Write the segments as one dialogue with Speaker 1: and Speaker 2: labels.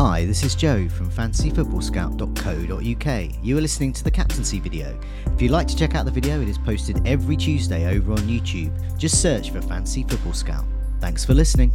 Speaker 1: Hi, this is Joe from fantasyfootballscout.co.uk. You are listening to the captaincy video. If you'd like to check out the video, it is posted every Tuesday over on YouTube. Just search for Fantasy Football Scout. Thanks for listening.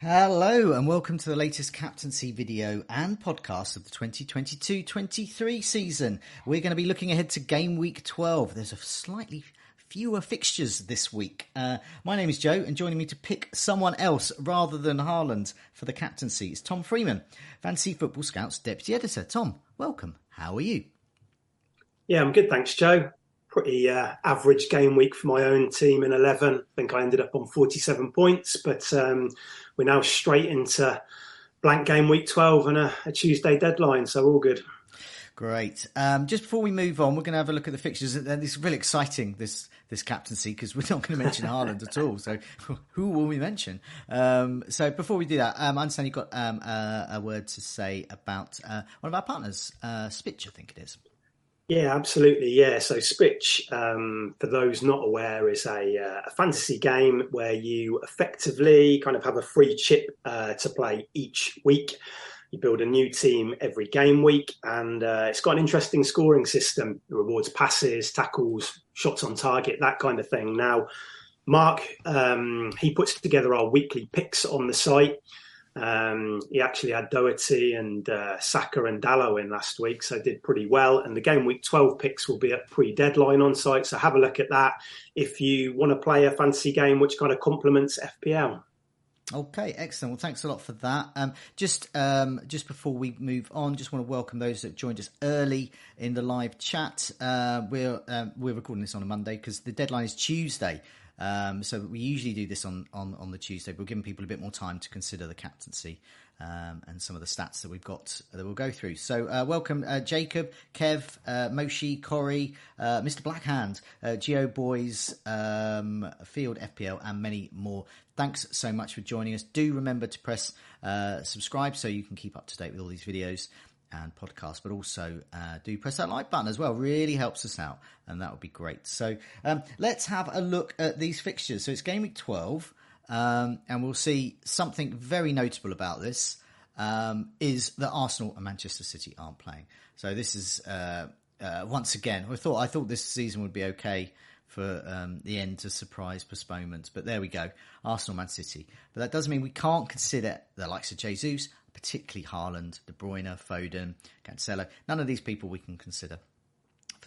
Speaker 1: Hello, and welcome to the latest captaincy video and podcast of the 2022 23 season. We're going to be looking ahead to game week 12. There's a slightly fewer fixtures this week. Uh, my name is Joe, and joining me to pick someone else rather than Haaland for the captaincy is Tom Freeman, Fantasy Football Scouts Deputy Editor. Tom, welcome. How are you?
Speaker 2: Yeah, I'm good, thanks, Joe. Pretty uh, average game week for my own team in 11. I think I ended up on 47 points, but um, we're now straight into blank game week 12 and a, a Tuesday deadline, so all good.
Speaker 1: Great. Um, just before we move on, we're going to have a look at the fixtures. And it's really exciting this this captaincy because we're not going to mention Haaland at all. So who will we mention? Um, so before we do that, um, I understand you've got um, a, a, word to say about uh, one of our partners, uh, Spitch, I think it is.
Speaker 2: Yeah, absolutely. Yeah. So Spitch, um, for those not aware, is a, uh, a, fantasy game where you effectively kind of have a free chip uh, to play each week. You build a new team every game week, and uh, it's got an interesting scoring system. It rewards passes, tackles, shots on target, that kind of thing. Now, Mark, um, he puts together our weekly picks on the site. Um, he actually had Doherty and uh, Saka and Dalot in last week, so did pretty well. And the game week 12 picks will be at pre deadline on site, so have a look at that if you want to play a fantasy game which kind of complements FPL.
Speaker 1: Okay, excellent. Well, thanks a lot for that. Um, just um, just before we move on, just want to welcome those that joined us early in the live chat. Uh, we're um, we're recording this on a Monday because the deadline is Tuesday. Um, so we usually do this on, on, on the Tuesday. But we're giving people a bit more time to consider the captaincy um, and some of the stats that we've got that we'll go through. So uh, welcome uh, Jacob, Kev, uh, Moshi, Corey, uh, Mr. Blackhand, uh, Geo Boys, um, Field FPL, and many more. Thanks so much for joining us. Do remember to press uh, subscribe so you can keep up to date with all these videos and podcasts, but also uh, do press that like button as well. Really helps us out, and that would be great. So um, let's have a look at these fixtures. So it's game week 12, um, and we'll see something very notable about this um, is that Arsenal and Manchester City aren't playing. So this is uh, uh, once again. I thought I thought this season would be okay for um, the end to surprise postponements, but there we go. Arsenal, Man City, but that doesn't mean we can't consider the likes of Jesus particularly Haaland, De Bruyne, Foden, Cancelo. None of these people we can consider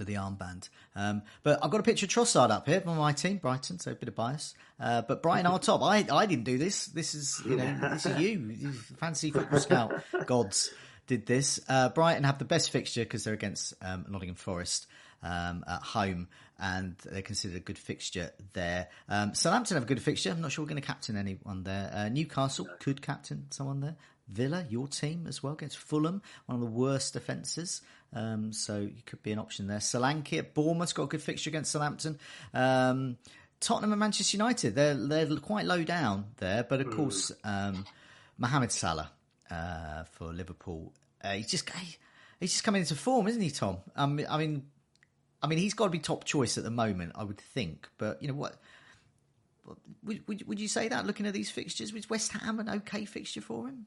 Speaker 1: the armband. Um, but I've got a picture of Trossard up here from my team, Brighton, so a bit of bias. Uh, but Brighton are top. I, I didn't do this. This is you know this is you, you fancy football scout gods did this. Uh, Brighton have the best fixture because they're against um, Nottingham Forest. Um, at home, and they're considered a good fixture there. Um, Southampton have a good fixture. I'm not sure we're going to captain anyone there. Uh, Newcastle could captain someone there. Villa, your team as well, against Fulham, one of the worst defences. Um, so you could be an option there. Solanke at Bournemouth's got a good fixture against Southampton. Um, Tottenham and Manchester United, they're they're quite low down there, but of mm. course, um, Mohamed Salah uh, for Liverpool, uh, he's just he's just coming into form, isn't he, Tom? Um, I mean, I mean, he's got to be top choice at the moment, I would think. But you know what? Would, would, would you say that looking at these fixtures? Was West Ham an okay fixture for him?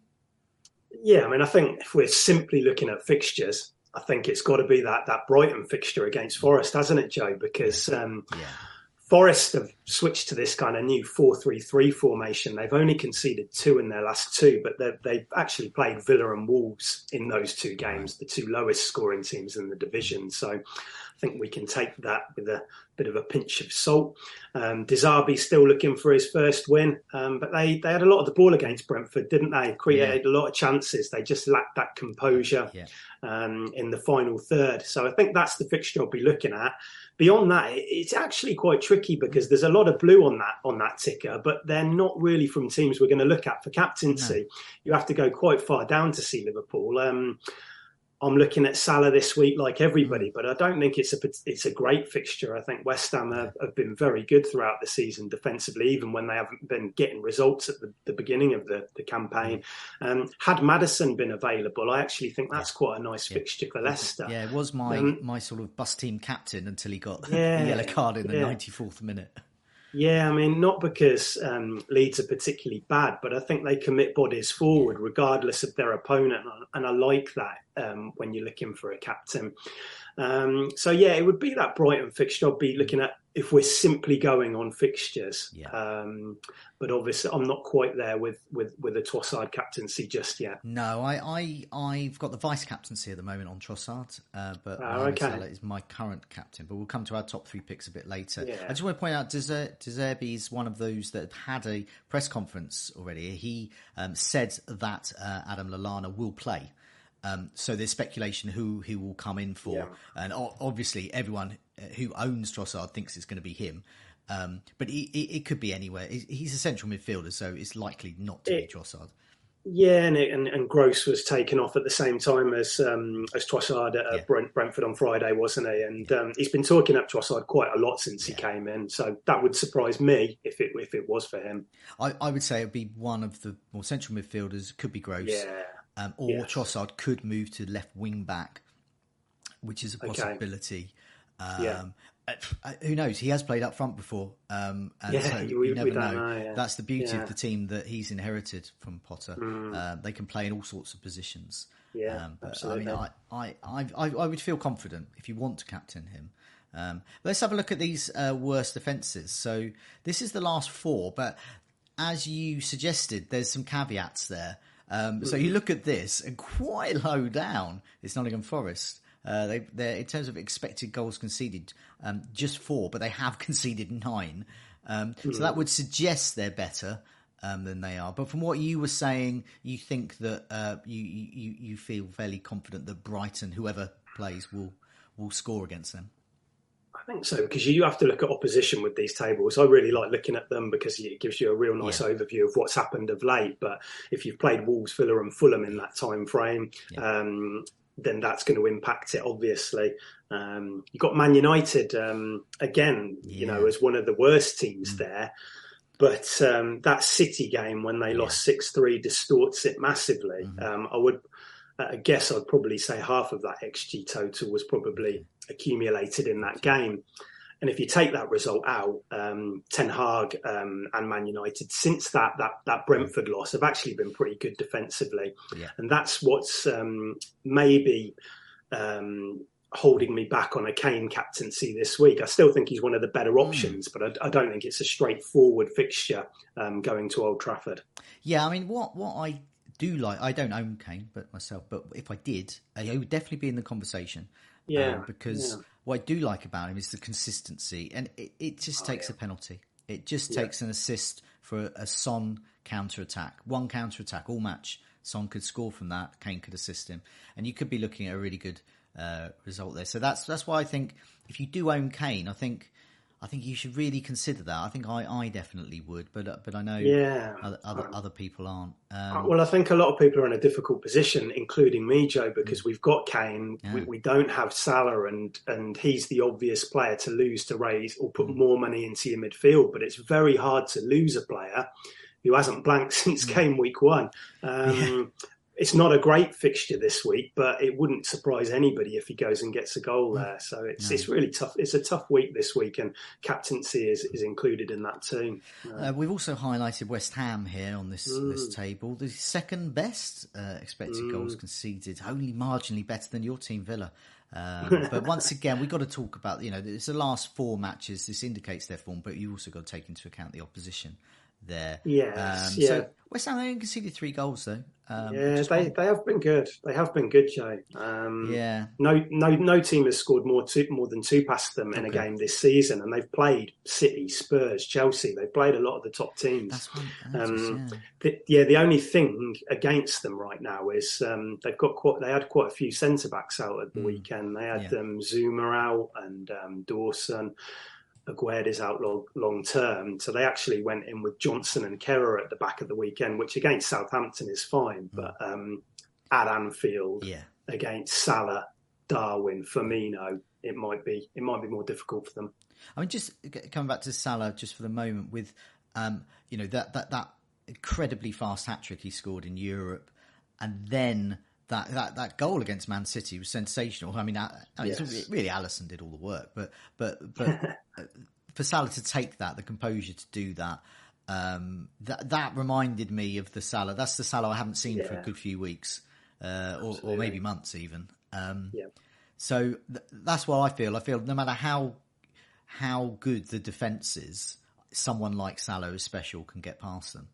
Speaker 2: Yeah, I mean, I think if we're simply looking at fixtures, I think it's got to be that that Brighton fixture against Forest, hasn't it, Joe? Because um, yeah. Forest have switched to this kind of new 4 3 3 formation. They've only conceded two in their last two, but they've actually played Villa and Wolves in those two games, the two lowest scoring teams in the division. So I think we can take that with a bit of a pinch of salt. Um, still looking for his first win, um, but they, they had a lot of the ball against Brentford, didn't they? Created yeah. a lot of chances. They just lacked that composure yeah. um, in the final third. So I think that's the fixture I'll be looking at. Beyond that, it's actually quite tricky because there's a lot of blue on that on that ticker, but they're not really from teams we're going to look at for captaincy. No. You have to go quite far down to see Liverpool. Um, I'm looking at Salah this week, like everybody, but I don't think it's a it's a great fixture. I think West Ham have, have been very good throughout the season defensively, even when they haven't been getting results at the, the beginning of the, the campaign. Um, had Madison been available, I actually think that's quite a nice yeah. fixture for Leicester.
Speaker 1: Yeah, it was my um, my sort of bus team captain until he got yeah, the yellow card in the yeah. 94th minute.
Speaker 2: Yeah, I mean, not because um, Leeds are particularly bad, but I think they commit bodies forward regardless of their opponent, and I like that um, when you're looking for a captain. Um, so yeah, it would be that Brighton fixture. I'd be looking at if we're simply going on fixtures. Yeah. Um, but obviously, I'm not quite there with with with a Trossard captaincy just yet.
Speaker 1: No, I I I've got the vice captaincy at the moment on Trossard, uh, but oh, okay. is my current captain. But we'll come to our top three picks a bit later. Yeah. I just want to point out, De Zerbi is one of those that had a press conference already. He um, said that uh, Adam Lallana will play. Um, so there's speculation who he will come in for, yeah. and obviously everyone who owns Trossard thinks it's going to be him. Um, but he, it could be anywhere. He's a central midfielder, so it's likely not to it, be Trossard.
Speaker 2: Yeah, and, it, and, and Gross was taken off at the same time as um, as Trossard at yeah. Brent, Brentford on Friday, wasn't he? And um, he's been talking up Trossard quite a lot since yeah. he came in. So that would surprise me if it if it was for him.
Speaker 1: I, I would say it would be one of the more central midfielders. Could be Gross. Yeah um, or. Trossard could move to left wing back, which is a possibility. Okay. Um, yeah. Uh, who knows? He has played up front before, um, and yeah, so we, you never know. know yeah. That's the beauty yeah. of the team that he's inherited from Potter. Mm. Uh, they can play in all sorts of positions.
Speaker 2: Yeah, um, but absolutely.
Speaker 1: I mean, I, I, I, I, would feel confident if you want to captain him. Um, let's have a look at these uh, worst offences. So this is the last four, but as you suggested, there's some caveats there. Um, so you look at this, and quite low down, it's Nottingham Forest. Uh, they, they're in terms of expected goals conceded, um, just four, but they have conceded nine. Um, mm. So that would suggest they're better um, than they are. But from what you were saying, you think that uh, you, you you feel fairly confident that Brighton, whoever plays, will will score against them.
Speaker 2: I think so because you have to look at opposition with these tables. I really like looking at them because it gives you a real nice yeah. overview of what's happened of late. But if you've played Wolves, Villa, and Fulham in that time frame, yeah. um, then that's going to impact it. Obviously, um, you've got Man United um, again. Yeah. You know, as one of the worst teams mm. there. But um, that City game when they lost six three distorts it massively. Mm. I would. I guess I'd probably say half of that XG total was probably accumulated in that game. And if you take that result out, um, Ten Hag um, and Man United since that that that Brentford loss have actually been pretty good defensively, yeah. and that's what's um, maybe um, holding me back on a Kane captaincy this week. I still think he's one of the better hmm. options, mm. but I, I, don't think it's a straightforward fixture um, going to Old Trafford.
Speaker 1: Yeah, I mean, what what I do like, I don't own Kane, but myself, but if I did, I would definitely be in the conversation. Yeah, um, because yeah. What I do like about him is the consistency, and it, it just oh, takes yeah. a penalty. It just yeah. takes an assist for a, a Son counter attack, one counter attack all match. Son could score from that. Kane could assist him, and you could be looking at a really good uh, result there. So that's that's why I think if you do own Kane, I think I think you should really consider that. I think I, I definitely would, but uh, but I know yeah. other other, other people aren't.
Speaker 2: Um, well, I think a lot of people are in a difficult position, including me, Joe, because mm. we've got Kane, yeah. we, we, don't have Salah, and and he's the obvious player to lose to raise or put mm. more money into your midfield. But it's very hard to lose a player who hasn't blanked since mm. game week one. Um, yeah it's not a great fixture this week, but it wouldn't surprise anybody if he goes and gets a goal mm. there. So it's no. it's really tough. It's a tough week this week, and captaincy is, is included in that too.
Speaker 1: Uh, we've also highlighted West Ham here on this mm. this table, the second best uh, expected mm. goals conceded, only marginally better than your team Villa. Um, but once again, we've got to talk about you know it's the last four matches. This indicates their form, but you also got to take into account the opposition there.
Speaker 2: Yes, um, yeah. So
Speaker 1: West Ham only conceded three goals though.
Speaker 2: Um, yeah, they, they have been good. They have been good, Joe. Um,
Speaker 1: yeah.
Speaker 2: No, no, no team has scored more two, more than two past them in okay. a game this season, and they've played City, Spurs, Chelsea. They've played a lot of the top teams.
Speaker 1: That's um,
Speaker 2: yeah. The, yeah. the only thing against them right now is um, they've got quite. They had quite a few centre backs out at the mm. weekend. They had yeah. um, Zouma out and um, Dawson. Aguerd out long, long term. So they actually went in with Johnson and Kehrer at the back of the weekend, which against Southampton is fine. Mm. But um, at Anfield,
Speaker 1: yeah.
Speaker 2: against Salah, Darwin, Firmino, it might be it might be more difficult for them.
Speaker 1: I mean, just coming back to Salah just for the moment, with um, you know that that that incredibly fast hat trick he scored in Europe, and then that, that that goal against Man City was sensational. I mean, I, I mean yes. really Alisson did all the work, but but but for Salah to take that, the composure to do that, um, that that reminded me of the Salah. That's the Salah I haven't seen yeah. for a good few weeks, uh, or, or, maybe months even. Um,
Speaker 2: yeah.
Speaker 1: So th- that's what I feel. I feel no matter how how good the defense is, someone like Salah is special can get past them.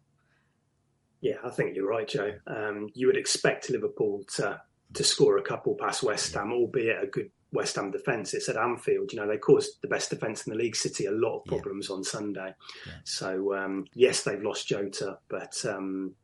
Speaker 2: Yeah, I think you're right, Joe. Um, you would expect Liverpool to to score a couple past West Ham, albeit a good West Ham defence. It's at Anfield. You know, they caused the best defence in the league, City, a lot of problems yeah. on Sunday. Yeah. So um, yes, they've lost Jota, but um,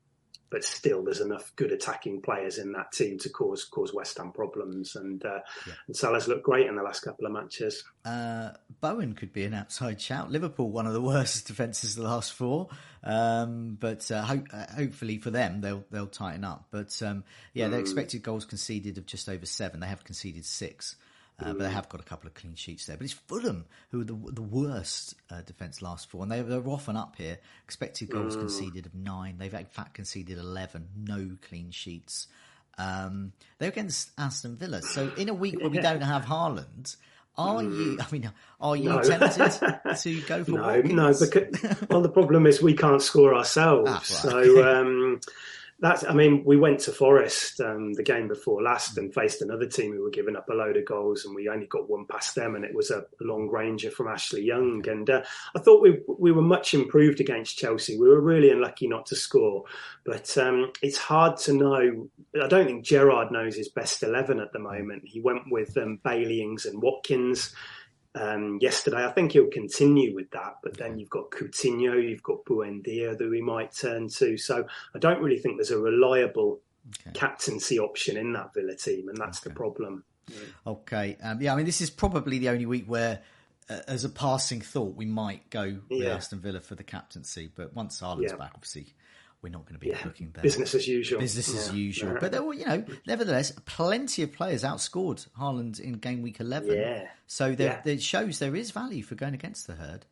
Speaker 2: but still, there's enough good attacking players in that team to cause cause West Ham problems. And uh, yeah. and Salah's looked great in the last couple of matches.
Speaker 1: Uh, Bowen could be an outside shout. Liverpool, one of the worst defences the last four, um, but uh, ho- uh, hopefully for them they'll they'll tighten up. But um, yeah, mm. their expected goals conceded of just over seven. They have conceded six. Uh, but they have got a couple of clean sheets there. But it's Fulham who are the, the worst uh, defence last four, and they, they're often up here. Expected goals mm. conceded of nine. They've in fact conceded eleven. No clean sheets. Um, they're against Aston Villa. So in a week where we don't have Haaland, are mm. you? I mean, are you no. tempted to go for
Speaker 2: no,
Speaker 1: Watkins?
Speaker 2: No, because well, the problem is we can't score ourselves. Ah, right. So. Um, that's, I mean, we went to Forest um, the game before last and faced another team who were giving up a load of goals, and we only got one past them, and it was a long ranger from Ashley Young. And uh, I thought we we were much improved against Chelsea. We were really unlucky not to score, but um, it's hard to know. I don't think Gerrard knows his best eleven at the moment. He went with um, Bailey Ings and Watkins um, yesterday. I think he'll continue with that. But then you've got Coutinho, you've got Buendia that we might turn to. So I don't really think there's a reliable okay. captaincy option in that Villa team, and that's okay. the problem.
Speaker 1: Yeah. Okay. Um, yeah, I mean, this is probably the only week where. Uh, as a passing thought, we might go with yeah. Aston Villa for the captaincy, but once Haaland's yeah. back, obviously we're not going to be yeah, looking there.
Speaker 2: Business as usual.
Speaker 1: Business yeah. as usual. But there were, you know, nevertheless, plenty of players outscored Haaland in game week 11.
Speaker 2: Yeah.
Speaker 1: So there, yeah. it shows there is value for going against the herd.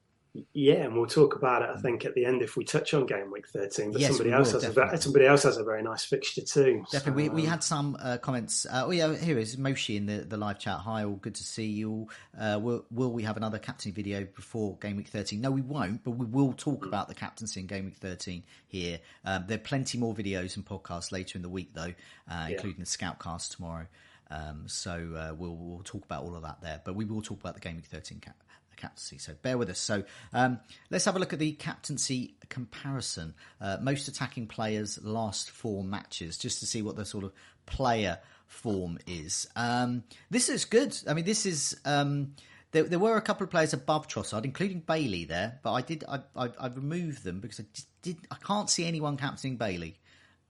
Speaker 2: Yeah, and we'll talk about it. I think at the end if we touch on game week thirteen. But yes, somebody else will, has a, somebody else has a very nice fixture too.
Speaker 1: Definitely, so, we, we um, had some uh, comments. Uh, oh yeah, here is Moshi in the, the live chat. Hi, all good to see you. Uh, will, will we have another captain video before game week thirteen? No, we won't, but we will talk mm. about the captaincy in game week thirteen here. Um, there are plenty more videos and podcasts later in the week though, uh, including yeah. the Scoutcast tomorrow. Um, so uh, we'll we'll talk about all of that there, but we will talk about the game week thirteen cap captaincy. So bear with us. So um, let's have a look at the captaincy comparison. Uh, most attacking players last four matches, just to see what the sort of player form is. Um, this is good. I mean, this is. Um, there, there, were a couple of players above Trossard, including Bailey there, but I did I, I, I removed them because I just did I can't see anyone captaining Bailey,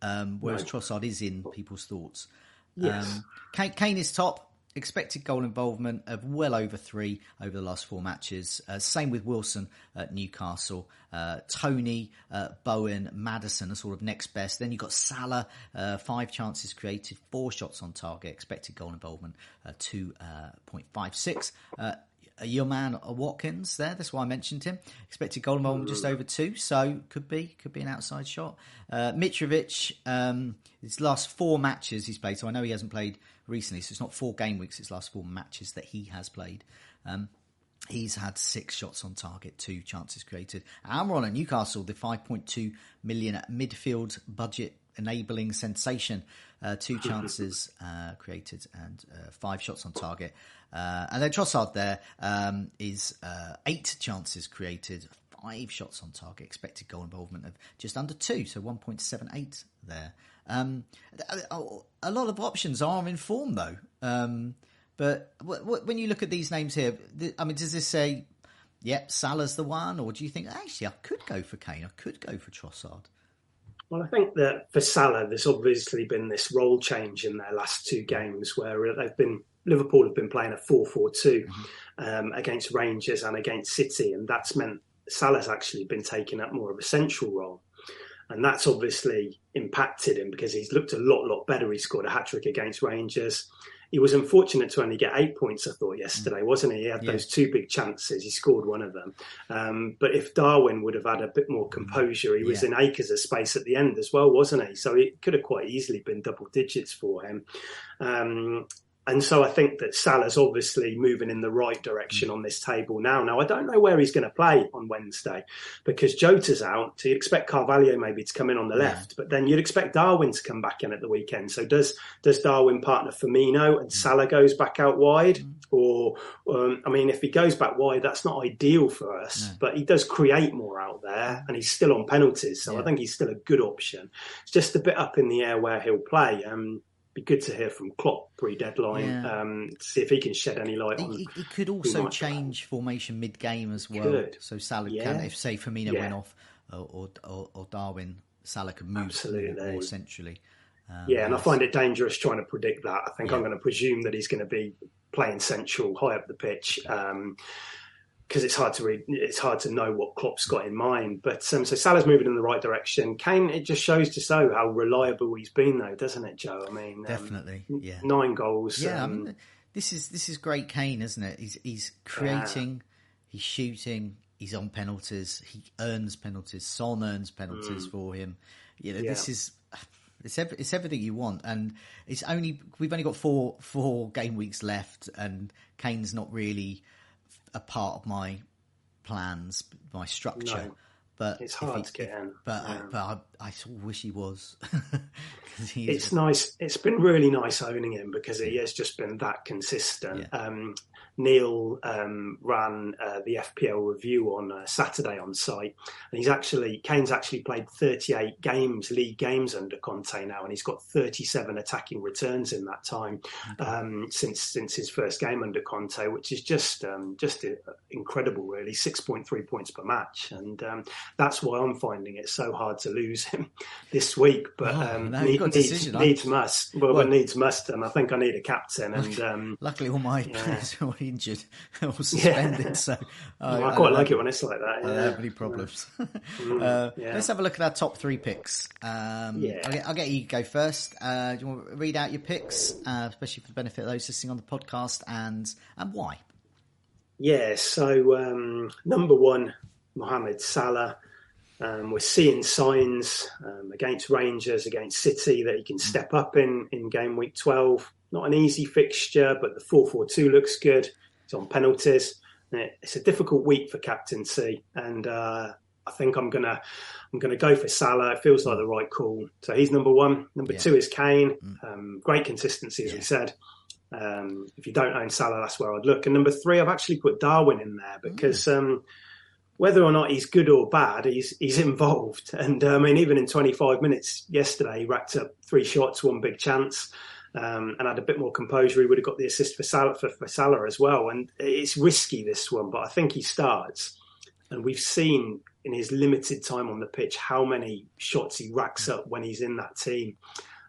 Speaker 1: um, whereas no. Trossard is in people's thoughts.
Speaker 2: Yes. Um,
Speaker 1: Kane, is top expected goal involvement of well over three over the last four matches. Uh, same with Wilson at Newcastle. Uh, Toney, uh, Bowen, Madison are sort of next best. Then you've got Salah, uh, five chances created, four shots on target, expected goal involvement, uh, 2.56. Your man uh, Watkins there. That's why I mentioned him. Expected goal involvement just over two, so could be could be an outside shot. Uh, Mitrovic, um, his last four matches he's played. So I know he hasn't played recently. So it's not four game weeks. It's last four matches that he has played. Um, He's had six shots on target, two chances created. And Almirón at Newcastle, the 5.2 million midfield budget enabling sensation. Uh, two chances uh, created and uh, five shots on target. Uh, and then Trossard there um, is uh, eight chances created, five shots on target, expected goal involvement of just under two, so 1.78 there. Um, a lot of options are in form though. Um, but when you look at these names here, I mean, does this say, yep, Salah's the one, or do you think actually I could go for Kane, I could go for Trossard?
Speaker 2: Well, I think that for Salah, there's obviously been this role change in their last two games where they've been Liverpool have been playing a 4 4 2 mm-hmm. um, against Rangers and against City, and that's meant Salah's actually been taking up more of a central role. And that's obviously impacted him because he's looked a lot, lot better. He scored a hat trick against Rangers he was unfortunate to only get eight points, I thought, yesterday, mm. wasn't he? He had yeah. those two big chances. He scored one of them. Um, but if Darwin would have had a bit more composure, he was yeah. in acres of space at the end as well, wasn't he? So it could have quite easily been double digits for him. Um, and so I think that Salah's obviously moving in the right direction on this table now. Now, I don't know where he's going to play on Wednesday because Jota's out. So you expect Carvalho maybe to come in on the left, yeah. but then you'd expect Darwin to come back in at the weekend. So does does Darwin partner Firmino and Salah goes back out wide? Mm. Or, um, I mean, if he goes back wide, that's not ideal for us, no. but he does create more out there and he's still on penalties. So yeah. I think he's still a good option. It's just a bit up in the air where he'll play. Um, be good to hear from Klopp pre-deadline. Yeah. Um, see if he can shed any light on.
Speaker 1: He, he could also change formation mid-game as well. Could. So Salah yeah. can, if say Firmino yeah. went off or, or, or, Darwin, Salah could move Absolutely. more centrally.
Speaker 2: Um, yeah, and I find it dangerous trying to predict that. I think I'm going to presume that he's going to be playing central, high up the pitch. Um, because it's hard to read, it's hard to know what Klopp's got in mind. But um, so Salah's moving in the right direction. Kane, it just shows to so how reliable he's been, though, doesn't it, Joe? I mean,
Speaker 1: um, definitely, yeah,
Speaker 2: nine goals.
Speaker 1: Yeah, um, I mean, this is this is great, Kane, isn't it? He's he's creating, yeah. he's shooting, he's on penalties, he earns penalties. Son earns penalties mm. for him. You know, yeah. this is. It's, it's everything you want, and it's only we've only got four four game weeks left, and Kane's not really a part of my plans, my structure. No, but
Speaker 2: it's hard he, to get in.
Speaker 1: But I, but I, I wish he was.
Speaker 2: he it's nice. It's been really nice owning him because he has just been that consistent. Yeah. Um, Neil um, ran uh, the FPL review on uh, Saturday on site, and he's actually Kane's actually played 38 games, league games under Conte now, and he's got 37 attacking returns in that time um, since since his first game under Conte, which is just um, just incredible, really. 6.3 points per match, and um, that's why I'm finding it so hard to lose him this week. But oh, um, need, needs, needs must. Well, well, needs must, and I think I need a captain. And um,
Speaker 1: luckily, all my yeah. players are injured or suspended. Yeah. So
Speaker 2: I, I quite I, like it when it's like that.
Speaker 1: Yeah. I don't have any problems. Mm, uh, yeah. Let's have a look at our top three picks. Um, yeah. I'll get, I'll, get, you to go first. Uh, do you want to read out your picks, uh, especially for the benefit of those listening on the podcast, and and why?
Speaker 2: Yeah. So um, number one, Mohamed Salah. Um, we're seeing signs um, against Rangers, against City, that he can step up in, in game week 12. Not an easy fixture, but the 4 4 2 looks good. He's on penalties. It's a difficult week for captaincy, and uh, I think I'm gonna I'm gonna go for Salah. It feels like the right call. So he's number one. Number yeah. two is Kane. Mm. Um, great consistency, as yeah. we said. Um, if you don't own Salah, that's where I'd look. And number three, I've actually put Darwin in there because mm. um, whether or not he's good or bad, he's he's involved. And uh, I mean, even in 25 minutes yesterday, he racked up three shots, one big chance um, and had a bit more composure, he would have got the assist for Salah, for, for Salah as well. And it's risky this one, but I think he starts. And we've seen in his limited time on the pitch how many shots he racks up when he's in that team.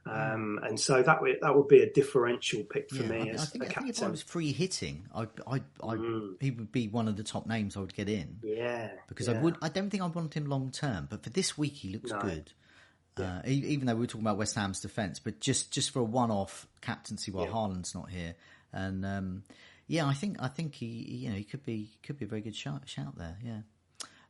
Speaker 2: Um, and so that would that would be a differential pick for yeah, me I, as I
Speaker 1: think,
Speaker 2: a captain.
Speaker 1: I think if I was free hitting, I, I, I mm. he would be one of the top names I would get in.
Speaker 2: Yeah,
Speaker 1: because
Speaker 2: yeah.
Speaker 1: I would. I don't think I want him long term, but for this week he looks no. good. Yeah. Uh, even though we are talking about West Ham's defence, but just just for a one-off captaincy while yeah. Haaland's not here, and um, Yeah, I think I think he you know he could be could be a very good shout shout there. Yeah,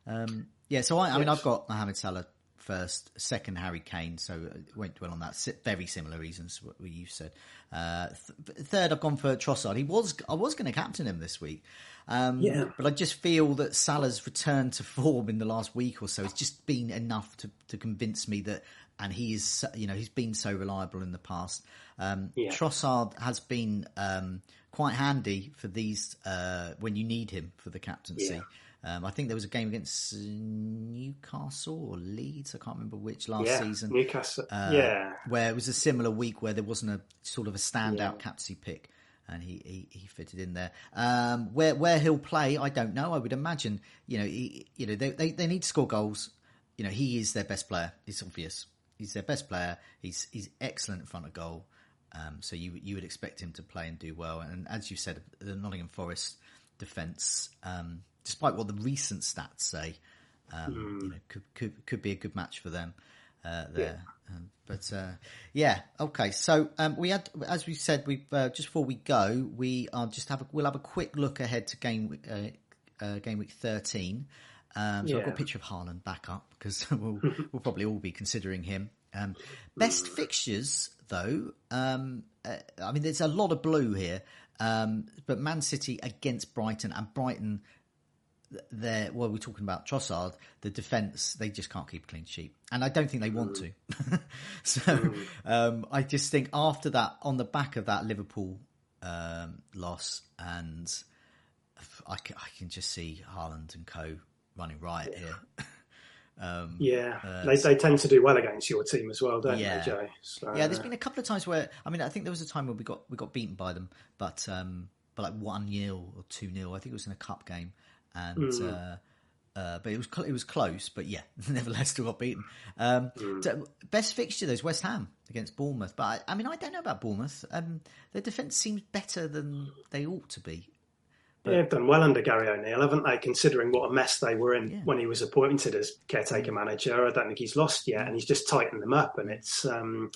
Speaker 1: um, yeah. So I, I mean I've got Mohamed Salah first, second Harry Kane. So I won't dwell on that. Very similar reasons what you've said. Uh, th- third, I've gone for Trossard. He was I was going to captain him this week. Um,
Speaker 2: yeah.
Speaker 1: But I just feel that Salah's return to form in the last week or so has just been enough to, to convince me that, and he is, you know, he's been so reliable in the past. Um,
Speaker 2: Yeah.
Speaker 1: Trossard has been um, quite handy for these uh, when you need him for the captaincy.
Speaker 2: Yeah.
Speaker 1: Um, I think there was a game against Newcastle or Leeds. I can't remember which last
Speaker 2: yeah,
Speaker 1: season.
Speaker 2: Newcastle.
Speaker 1: Uh,
Speaker 2: yeah,
Speaker 1: where it was a similar week where there wasn't a sort of a standout
Speaker 2: Yeah.
Speaker 1: captaincy pick, and he, he, he fitted in there. Um, where where he'll play, I don't know. I would imagine, you know, he, you know, they, they they need to score goals. You know, he is their best player. It's obvious. He's their best player. He's he's excellent in front of goal. Um, so you you would expect him to play and do well. And as you said, the Nottingham Forest defence, um, despite what the recent stats say, um, you know, could, could could be a good match for them uh, there. Um, but uh, yeah, okay. So um, we had, as we said, we uh, just before we go, we are just have a, we'll have a quick look ahead to game week, uh, uh, game week thirteen. Um, so I've got a picture of Haaland back up because we'll, we'll probably all be considering him. Um, best fixtures, though, um, uh, I mean, there's a lot of blue here, um, but Man City against Brighton and Brighton they're well, we're talking about Trossard, the defence, they just can't keep a clean sheet, and I don't think they want to. so um, I just think after that, on the back of that Liverpool um, loss, and I can, I can just see Haaland and Co running riot here. um,
Speaker 2: yeah. they they tend to do well against your team as well, don't
Speaker 1: Yeah.
Speaker 2: they, Joe? So,
Speaker 1: yeah, there's been a couple of times where I mean, I think there was a time where we got we got beaten by them, but um, but like one 0 or two 0 I think it was in a cup game, and uh, uh, but it was cl- it was close. But yeah, nevertheless, still got beaten. Um, so best fixture though is West Ham against Bournemouth, but I, I mean, I don't know about Bournemouth. Um, their defence seems better than they ought to be.
Speaker 2: Yeah, they've done well under Gary O'Neill, haven't they? Considering what a mess they were in
Speaker 1: Yeah.
Speaker 2: when he was appointed as caretaker manager, I don't think he's lost yet, and he's just tightened them up. And it's um,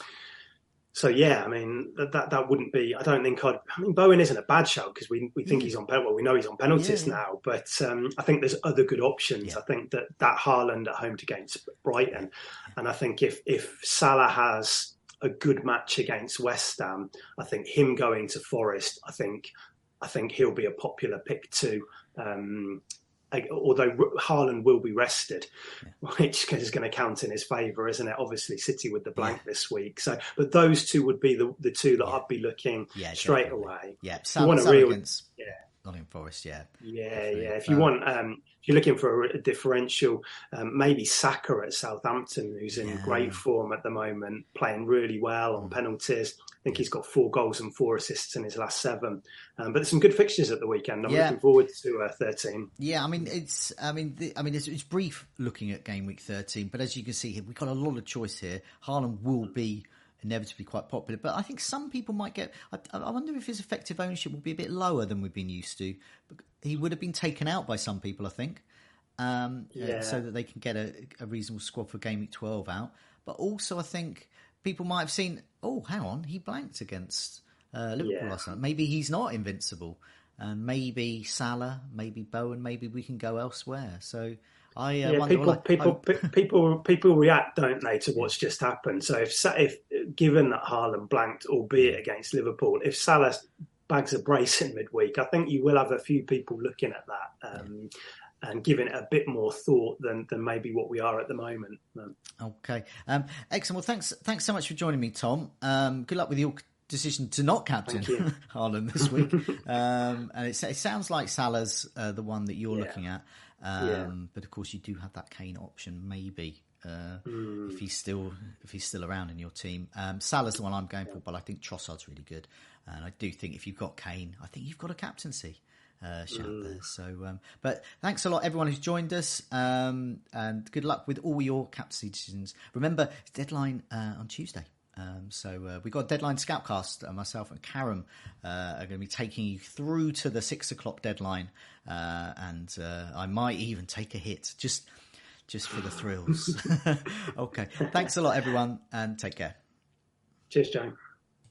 Speaker 2: so yeah. I mean that, that that wouldn't be. I don't think I'd. I mean Bowen isn't a bad shout because we we think he's on pen. Well, we know he's on penalties
Speaker 1: Yeah,
Speaker 2: now, but um, I think there's other good options.
Speaker 1: Yeah.
Speaker 2: I think that that Haaland at home to against Brighton, and I think if if Salah has a good match against West Ham, I think him going to Forest, I think I think he'll be a popular pick too. Um, although Haaland will be rested, which is going to count in his favour, isn't it? Obviously, City with the blank this week. So, but those two would be the, the two that I'd be looking
Speaker 1: Yeah,
Speaker 2: straight
Speaker 1: definitely.
Speaker 2: away.
Speaker 1: Yeah,
Speaker 2: you
Speaker 1: Salah,
Speaker 2: want a real-
Speaker 1: against
Speaker 2: Yeah.
Speaker 1: Nottingham Forest. Yeah,
Speaker 2: Yeah,
Speaker 1: Definitely.
Speaker 2: yeah. If you
Speaker 1: Um,
Speaker 2: want, um, if you're looking for a, differential, um, maybe Saka at Southampton, who's in
Speaker 1: Yeah. Mm.
Speaker 2: great form at the moment, playing really well on penalties. I think he's got four goals and four assists in his last seven. Um, but there's some good fixtures at the weekend. I'm
Speaker 1: Yeah.
Speaker 2: looking forward to uh, 13.
Speaker 1: Yeah, I mean it's. I mean, the, I mean it's, it's brief looking at game week thirteen, but as you can see here, we've got a lot of choice here. Haaland will be inevitably quite popular, but I think some people might get. I, I wonder if his effective ownership will be a bit lower than we've been used to. He would have been taken out by some people, I think, um, uh,
Speaker 2: Yeah.
Speaker 1: so that they can get a, a reasonable squad for game week twelve out. But also, I think people might have seen. Oh, hang on, he blanked against uh, Liverpool
Speaker 2: Yeah.
Speaker 1: last night. Maybe he's not invincible, and maybe Salah, maybe Bowen, maybe we can go elsewhere. So I uh,
Speaker 2: Yeah, people,
Speaker 1: I-
Speaker 2: people,
Speaker 1: I-
Speaker 2: people, people react, don't they, to what's just happened? So if, if given that Haaland blanked, albeit against Liverpool, if Salah bags a brace in midweek, I think you will have a few people looking at that um, and giving it a bit more thought than than maybe what we are at the moment. Um,
Speaker 1: Okay. Um, excellent. Well, thanks. Thanks so much for joining me, Tom. Um, good luck with your decision to not captain Haaland this week. um, and it, it sounds like Salah's uh, the one that you're
Speaker 2: Yeah.
Speaker 1: looking at. Um,
Speaker 2: Yeah.
Speaker 1: But of course, you do have that Kane option, maybe. Uh,
Speaker 2: Hmm.
Speaker 1: if he's still if he's still around in your team, um, Salah's the one I'm going for, but I think Trossard's really good, and I do think if you've got Kane, I think you've got a captaincy uh, shout there. So, um, but thanks a lot, everyone who's joined us, um, and good luck with all your captaincy decisions. Remember, deadline uh, on Tuesday. Um, so uh, we've got deadline scoutcast. Uh, myself and Karam uh, are going to be taking you through to the six o'clock deadline, uh, and uh, I might even take a hit just just for the thrills. okay, thanks a lot, everyone, and take care.
Speaker 2: cheers, Joe.